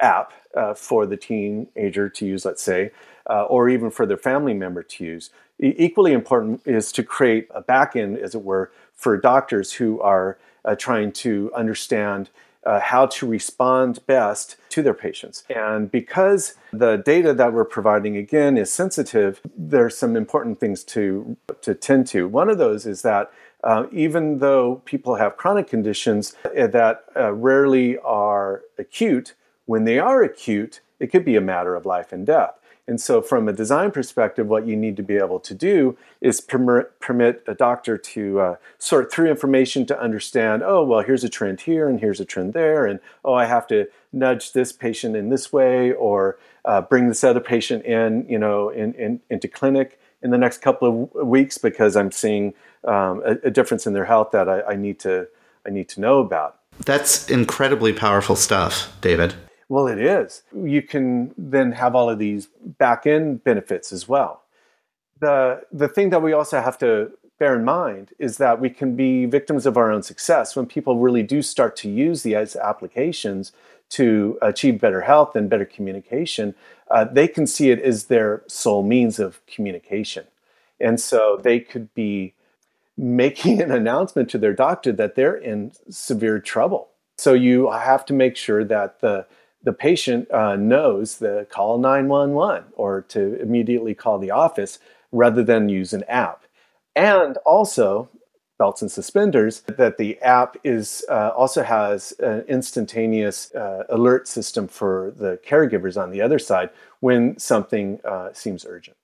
app uh, for the teenager to use, let's say, uh, or even for their family member to use. E- equally important is to create a backend, as it were, for doctors who are uh, trying to understand uh, how to respond best to their patients. And because the data that we're providing again is sensitive, there's some important things to, to tend to. One of those is that uh, even though people have chronic conditions uh, that uh, rarely are acute, when they are acute, it could be a matter of life and death. And so, from a design perspective, what you need to be able to do is permit, permit a doctor to uh, sort through information to understand oh, well, here's a trend here and here's a trend there. And oh, I have to nudge this patient in this way or uh, bring this other patient in, you know, in, in, into clinic in the next couple of weeks because I'm seeing um, a, a, difference in their health that I, I, need to, I need to know about. That's incredibly powerful stuff, David. Well, it is. You can then have all of these back end benefits as well. The, the thing that we also have to bear in mind is that we can be victims of our own success when people really do start to use these applications to achieve better health and better communication. Uh, they can see it as their sole means of communication. And so they could be making an announcement to their doctor that they're in severe trouble. So you have to make sure that the the patient uh, knows the call 911 or to immediately call the office rather than use an app. And also, belts and suspenders, that the app is uh, also has an instantaneous uh, alert system for the caregivers on the other side when something uh, seems urgent.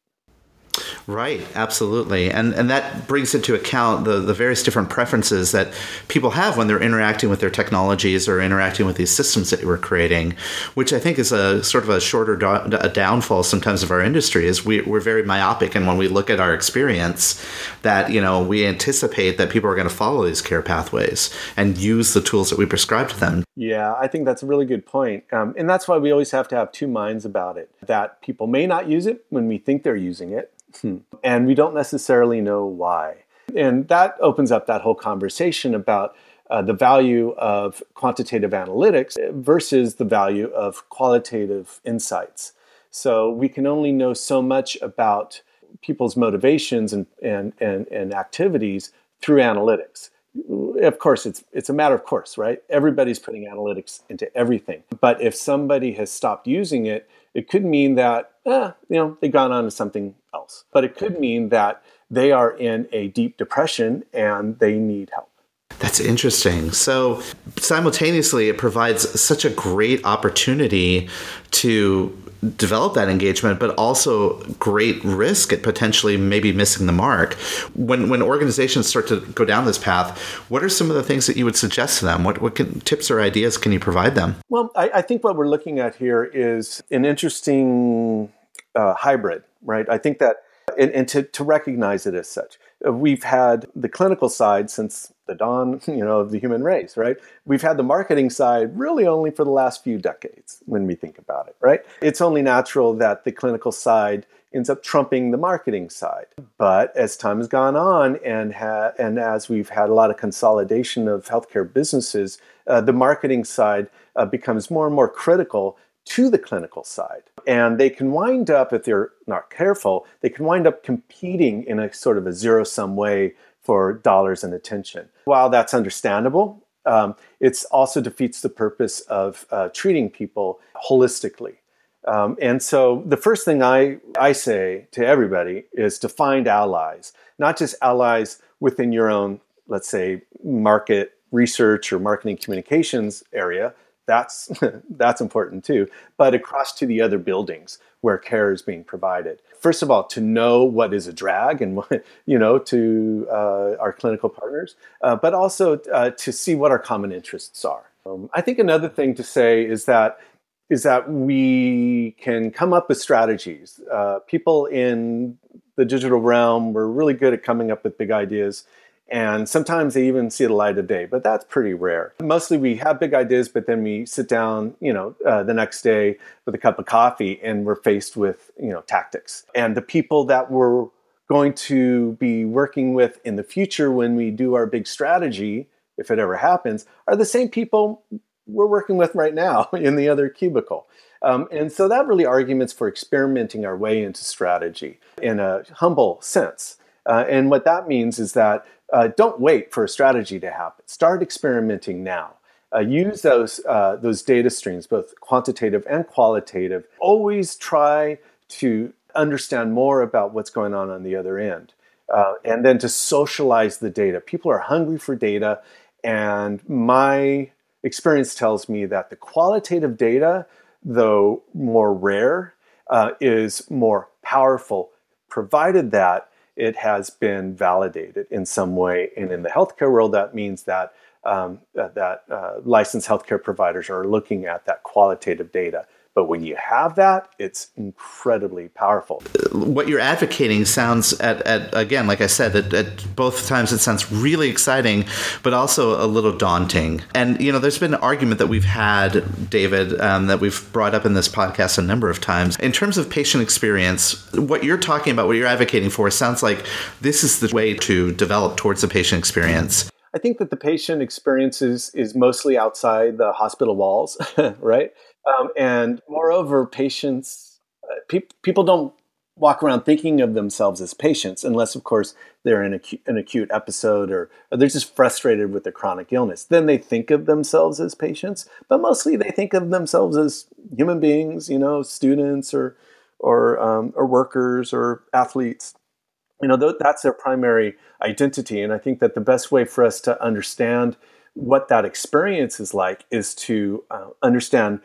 Right, absolutely. And and that brings into account the, the various different preferences that people have when they're interacting with their technologies or interacting with these systems that we're creating, which I think is a sort of a shorter do- a downfall sometimes of our industry is we, we're very myopic and when we look at our experience that, you know, we anticipate that people are going to follow these care pathways and use the tools that we prescribe to them. Yeah, I think that's a really good point. Um, and that's why we always have to have two minds about it, that people may not use it when we think they're using it Hmm. And we don't necessarily know why. And that opens up that whole conversation about uh, the value of quantitative analytics versus the value of qualitative insights. So we can only know so much about people's motivations and, and, and, and activities through analytics. Of course, it's, it's a matter of course, right? Everybody's putting analytics into everything. But if somebody has stopped using it, it could mean that, eh, you know, they've gone on to something else. But it could mean that they are in a deep depression and they need help. That's interesting. So, simultaneously, it provides such a great opportunity to develop that engagement, but also great risk at potentially maybe missing the mark. When when organizations start to go down this path, what are some of the things that you would suggest to them? What what can, tips or ideas can you provide them? Well, I, I think what we're looking at here is an interesting uh, hybrid, right? I think that and, and to, to recognize it as such. Uh, we've had the clinical side since the dawn, you know, of the human race, right? We've had the marketing side really only for the last few decades when we think about it, right? It's only natural that the clinical side ends up trumping the marketing side. But as time has gone on and ha- and as we've had a lot of consolidation of healthcare businesses, uh, the marketing side uh, becomes more and more critical to the clinical side. And they can wind up, if they're not careful, they can wind up competing in a sort of a zero sum way for dollars and attention. While that's understandable, um, it also defeats the purpose of uh, treating people holistically. Um, and so the first thing I, I say to everybody is to find allies, not just allies within your own, let's say, market research or marketing communications area. That's, that's important too, but across to the other buildings where care is being provided. First of all, to know what is a drag and what, you know, to uh, our clinical partners, uh, but also uh, to see what our common interests are. Um, I think another thing to say is that is that we can come up with strategies. Uh, people in the digital realm were really good at coming up with big ideas, and sometimes they even see the light of day, but that's pretty rare. Mostly we have big ideas, but then we sit down, you know, uh, the next day with a cup of coffee and we're faced with, you know, tactics. And the people that we're going to be working with in the future when we do our big strategy, if it ever happens, are the same people we're working with right now in the other cubicle. Um, and so that really arguments for experimenting our way into strategy in a humble sense. Uh, and what that means is that uh, don't wait for a strategy to happen. Start experimenting now. Uh, use those uh, those data streams, both quantitative and qualitative. Always try to understand more about what's going on on the other end, uh, and then to socialize the data. People are hungry for data, and my experience tells me that the qualitative data, though more rare, uh, is more powerful, provided that it has been validated in some way. And in the healthcare world, that means that um, that uh, licensed healthcare providers are looking at that qualitative data but when you have that, it's incredibly powerful. What you're advocating sounds, at, at again, like I said, at, at, both times it sounds really exciting, but also a little daunting. And, you know, there's been an argument that we've had, David, um, that we've brought up in this podcast a number of times. In terms of patient experience, what you're talking about, what you're advocating for, sounds like this is the way to develop towards the patient experience. I think that the patient experience is, is mostly outside the hospital walls, right? Um, and moreover, patients, uh, pe- people don't walk around thinking of themselves as patients unless, of course, they're in acu- an acute episode or, or they're just frustrated with their chronic illness. Then they think of themselves as patients, but mostly they think of themselves as human beings, you know, students or or um, or workers or athletes. You know, th- that's their primary identity, and I think that the best way for us to understand what that experience is like is to uh, understand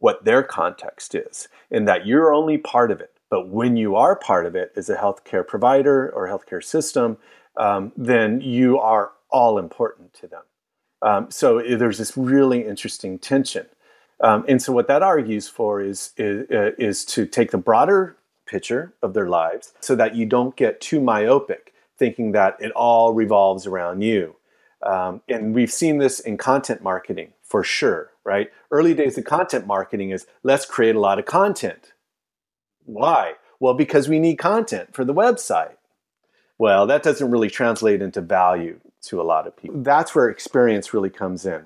what their context is, and that you're only part of it. But when you are part of it as a healthcare provider or healthcare system, um, then you are all important to them. Um, so there's this really interesting tension. Um, and so what that argues for is, is, is to take the broader picture of their lives so that you don't get too myopic, thinking that it all revolves around you. Um, and we've seen this in content marketing for sure, right? Early days of content marketing is let's create a lot of content. Why? Well, because we need content for the website. Well, that doesn't really translate into value to a lot of people. That's where experience really comes in.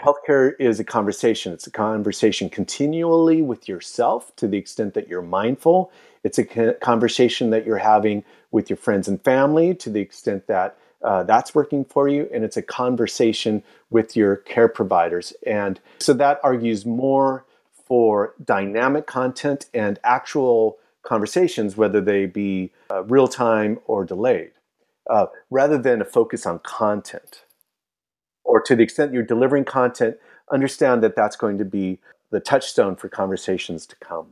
Healthcare is a conversation. It's a conversation continually with yourself to the extent that you're mindful. It's a conversation that you're having with your friends and family to the extent that uh, that's working for you, and it's a conversation with your care providers. And so that argues more for dynamic content and actual conversations, whether they be uh, real time or delayed, uh, rather than a focus on content. Or to the extent you're delivering content, understand that that's going to be the touchstone for conversations to come.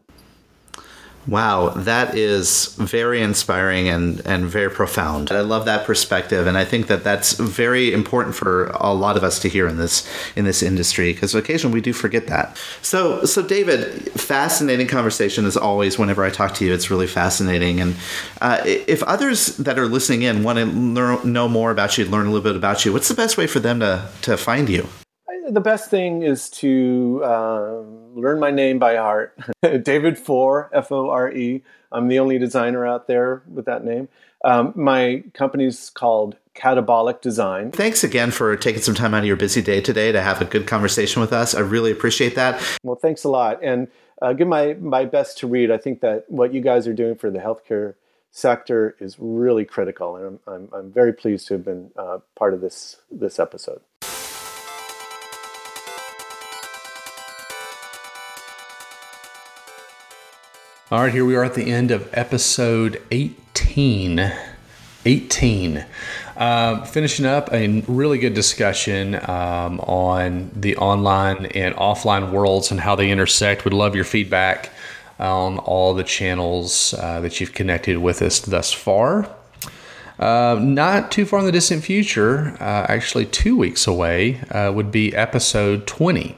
Wow, that is very inspiring and, and very profound. I love that perspective, and I think that that's very important for a lot of us to hear in this in this industry because occasionally we do forget that. So, so David, fascinating conversation as always. Whenever I talk to you, it's really fascinating. And uh, if others that are listening in want to learn, know more about you, learn a little bit about you, what's the best way for them to to find you? the best thing is to uh, learn my name by heart. David Fore, F O R E. I'm the only designer out there with that name. Um, my company's called Catabolic Design. Thanks again for taking some time out of your busy day today to have a good conversation with us. I really appreciate that. Well, thanks a lot. And uh, give my, my best to Reed. I think that what you guys are doing for the healthcare sector is really critical. And I'm, I'm, I'm very pleased to have been uh, part of this, this episode. All right, here we are at the end of episode 18. 18. Uh, finishing up a really good discussion um, on the online and offline worlds and how they intersect. Would love your feedback on all the channels uh, that you've connected with us thus far. Uh, not too far in the distant future, uh, actually two weeks away, uh, would be episode 20.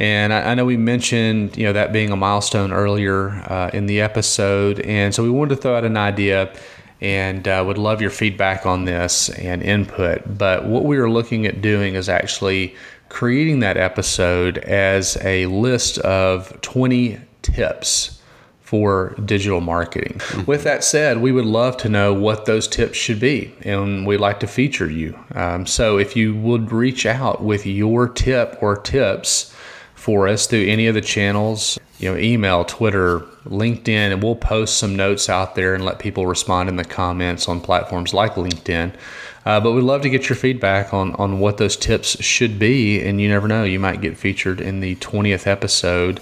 And I, I, know we mentioned, you know, that being a milestone earlier uh, in the episode, and so we wanted to throw out an idea, and uh, would love your feedback on this and input. But what we are looking at doing is actually creating that episode as a list of 20 tips for digital marketing. Mm-hmm. With that said, we would love to know what those tips should be, and we'd like to feature you. Um, so if you would reach out with your tip or tips for us through any of the channels, you know, email, Twitter, LinkedIn, and we'll post some notes out there and let people respond in the comments on platforms like LinkedIn. Uh, but we'd love to get your feedback on, on what those tips should be. And you never know, you might get featured in the 20th episode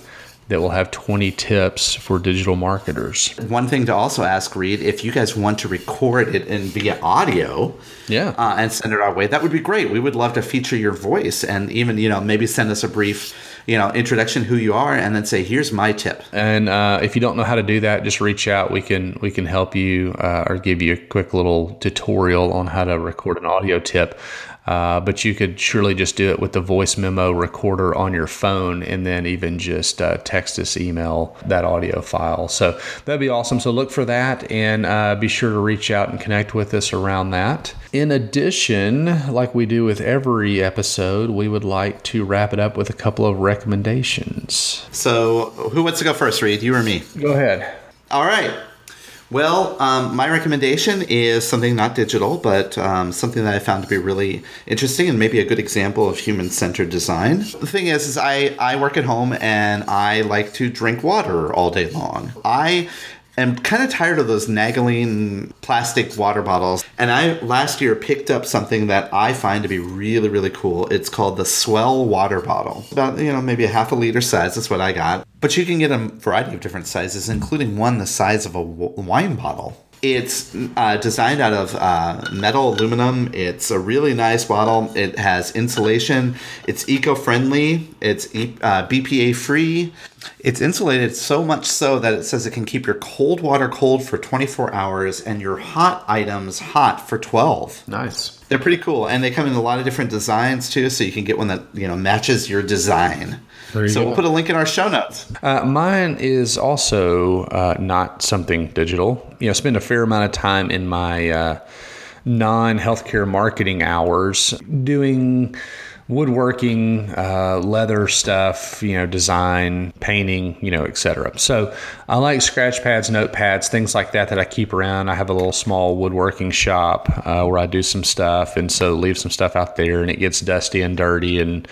that will have 20 tips for digital marketers. One thing to also ask, Reed, if you guys want to record it in via audio, yeah, uh, and send it our way, that would be great. We would love to feature your voice and even you know maybe send us a brief you know introduction who you are and then say here's my tip. And uh, if you don't know how to do that just reach out. We can we can help you uh, or give you a quick little tutorial on how to record an audio tip uh, but you could surely just do it with the voice memo recorder on your phone and then even just uh, text us, email that audio file. So that'd be awesome. So look for that and uh, be sure to reach out and connect with us around that. In addition, like we do with every episode, we would like to wrap it up with a couple of recommendations. So who wants to go first, Reed? You or me? Go ahead. All right. Well, um, my recommendation is something not digital, but um, something that I found to be really interesting and maybe a good example of human-centered design. The thing is, is I, I work at home and I like to drink water all day long. I am kind of tired of those nagging plastic water bottles. And I last year picked up something that I find to be really, really cool. It's called the S'well water bottle. About, you know, maybe a half a liter size. That's what I got. But you can get a variety of different sizes, including one the size of a wine bottle. It's uh, designed out of uh, metal aluminum. It's a really nice bottle. It has insulation. It's eco friendly. It's e- uh, BPA free. It's insulated so much so that it says it can keep your cold water cold for 24 hours and your hot items hot for 12. Nice. They're pretty cool, and they come in a lot of different designs too, so you can get one that you know matches your design so go. we'll put a link in our show notes. Uh, mine is also uh, not something digital. You know, spend a fair amount of time in my uh, non-healthcare marketing hours doing woodworking, uh, leather stuff, you know, design, painting, you know, etc. So I like scratch pads, notepads, things like that that I keep around. I have a little small woodworking shop uh, where I do some stuff, and so leave some stuff out there, and it gets dusty and dirty and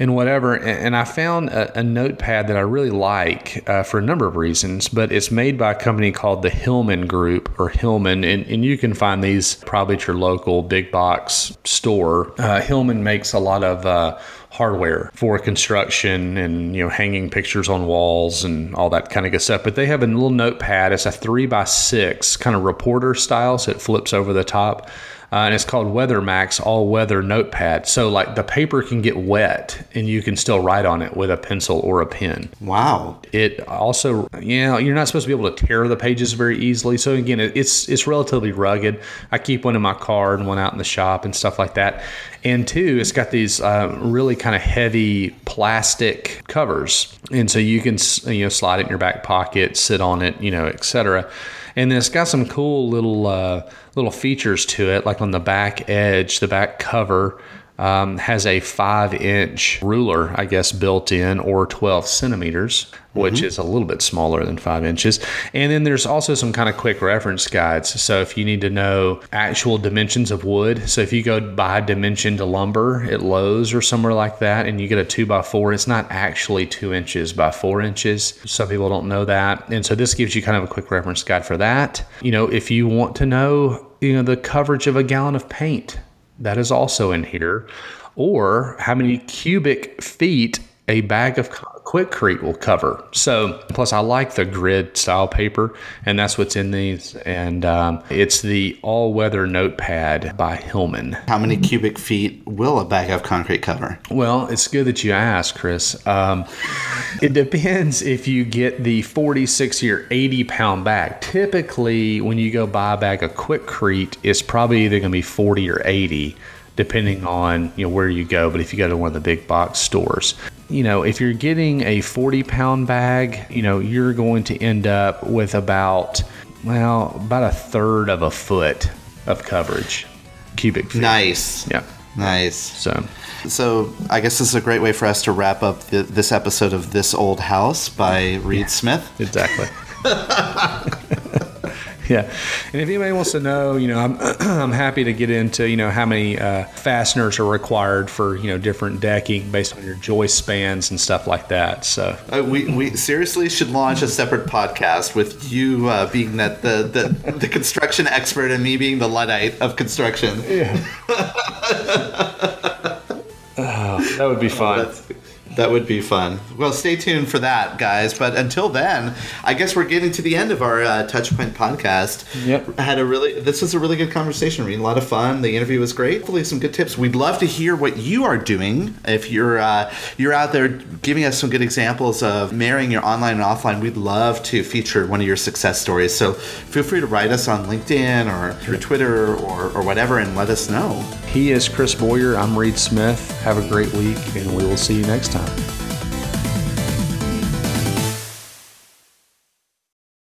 and whatever. And I found a, a notepad that I really like uh, for a number of reasons, but it's made by a company called the Hillman Group or Hillman, and, and you can find these probably at your local big box store. Uh, Hillman makes a lot of uh, hardware for construction and you know hanging pictures on walls and all that kind of good stuff. But they have a little notepad. It's a three by six kind of reporter style, so it flips over the top uh, and it's called WeatherMax All Weather Notepad. So like the paper can get wet, and you can still write on it with a pencil or a pen. Wow! It also, you know, you're not supposed to be able to tear the pages very easily. So again, it's it's relatively rugged. I keep one in my car and one out in the shop and stuff like that. And two, it's got these uh, really kind of heavy plastic covers, and so you can you know slide it in your back pocket, sit on it, you know, etc. And then it's got some cool little. Uh, little features to it, like on the back edge, the back cover. Um, has a five inch ruler, I guess, built in, or 12 centimeters, which mm-hmm. is a little bit smaller than five inches. And then there's also some kind of quick reference guides. So if you need to know actual dimensions of wood, so if you go buy dimensioned lumber at Lowe's or somewhere like that, and you get a two by four, it's not actually two inches by four inches. Some people don't know that. And so this gives you kind of a quick reference guide for that. You know, if you want to know you know the coverage of a gallon of paint that is also in here or how many cubic feet a bag of Quikrete will cover. So, plus, I like the grid style paper, and that's what's in these. And um, it's the all weather notepad by Hillman. How many cubic feet will a bag of concrete cover? Well, it's good that you asked, Chris. Um, it depends if you get the 46 or 80 pound bag. Typically, when you go buy a bag of Quikrete, it's probably either going to be 40 or 80 depending on you know where you go. But if you go to one of the big box stores, you know if you're getting a 40 pound bag, you know you're going to end up with about well about a third of a foot of coverage, cubic feet. Nice. Yeah. Nice. So. So I guess this is a great way for us to wrap up the, this episode of This Old House by Reed yeah, Smith. Exactly. yeah. And if anybody wants to know, you know, I'm, I'm happy to get into, you know, how many uh, fasteners are required for, you know, different decking based on your joist spans and stuff like that. So uh, we, we seriously should launch a separate podcast with you uh, being that the, the, the construction expert and me being the Luddite of construction. Yeah. oh, that would be fun. Oh, that would be fun. Well, stay tuned for that, guys. But until then, I guess we're getting to the end of our uh, Touchpoint podcast. Yep. I had a really this was a really good conversation. Reed. A lot of fun. The interview was great. Hopefully, some good tips. We'd love to hear what you are doing. If you're uh, you're out there giving us some good examples of marrying your online and offline, we'd love to feature one of your success stories. So feel free to write us on LinkedIn or through Twitter or, or whatever, and let us know. He is Chris Boyer. I'm Reed Smith. Have a great week, and we will see you next time.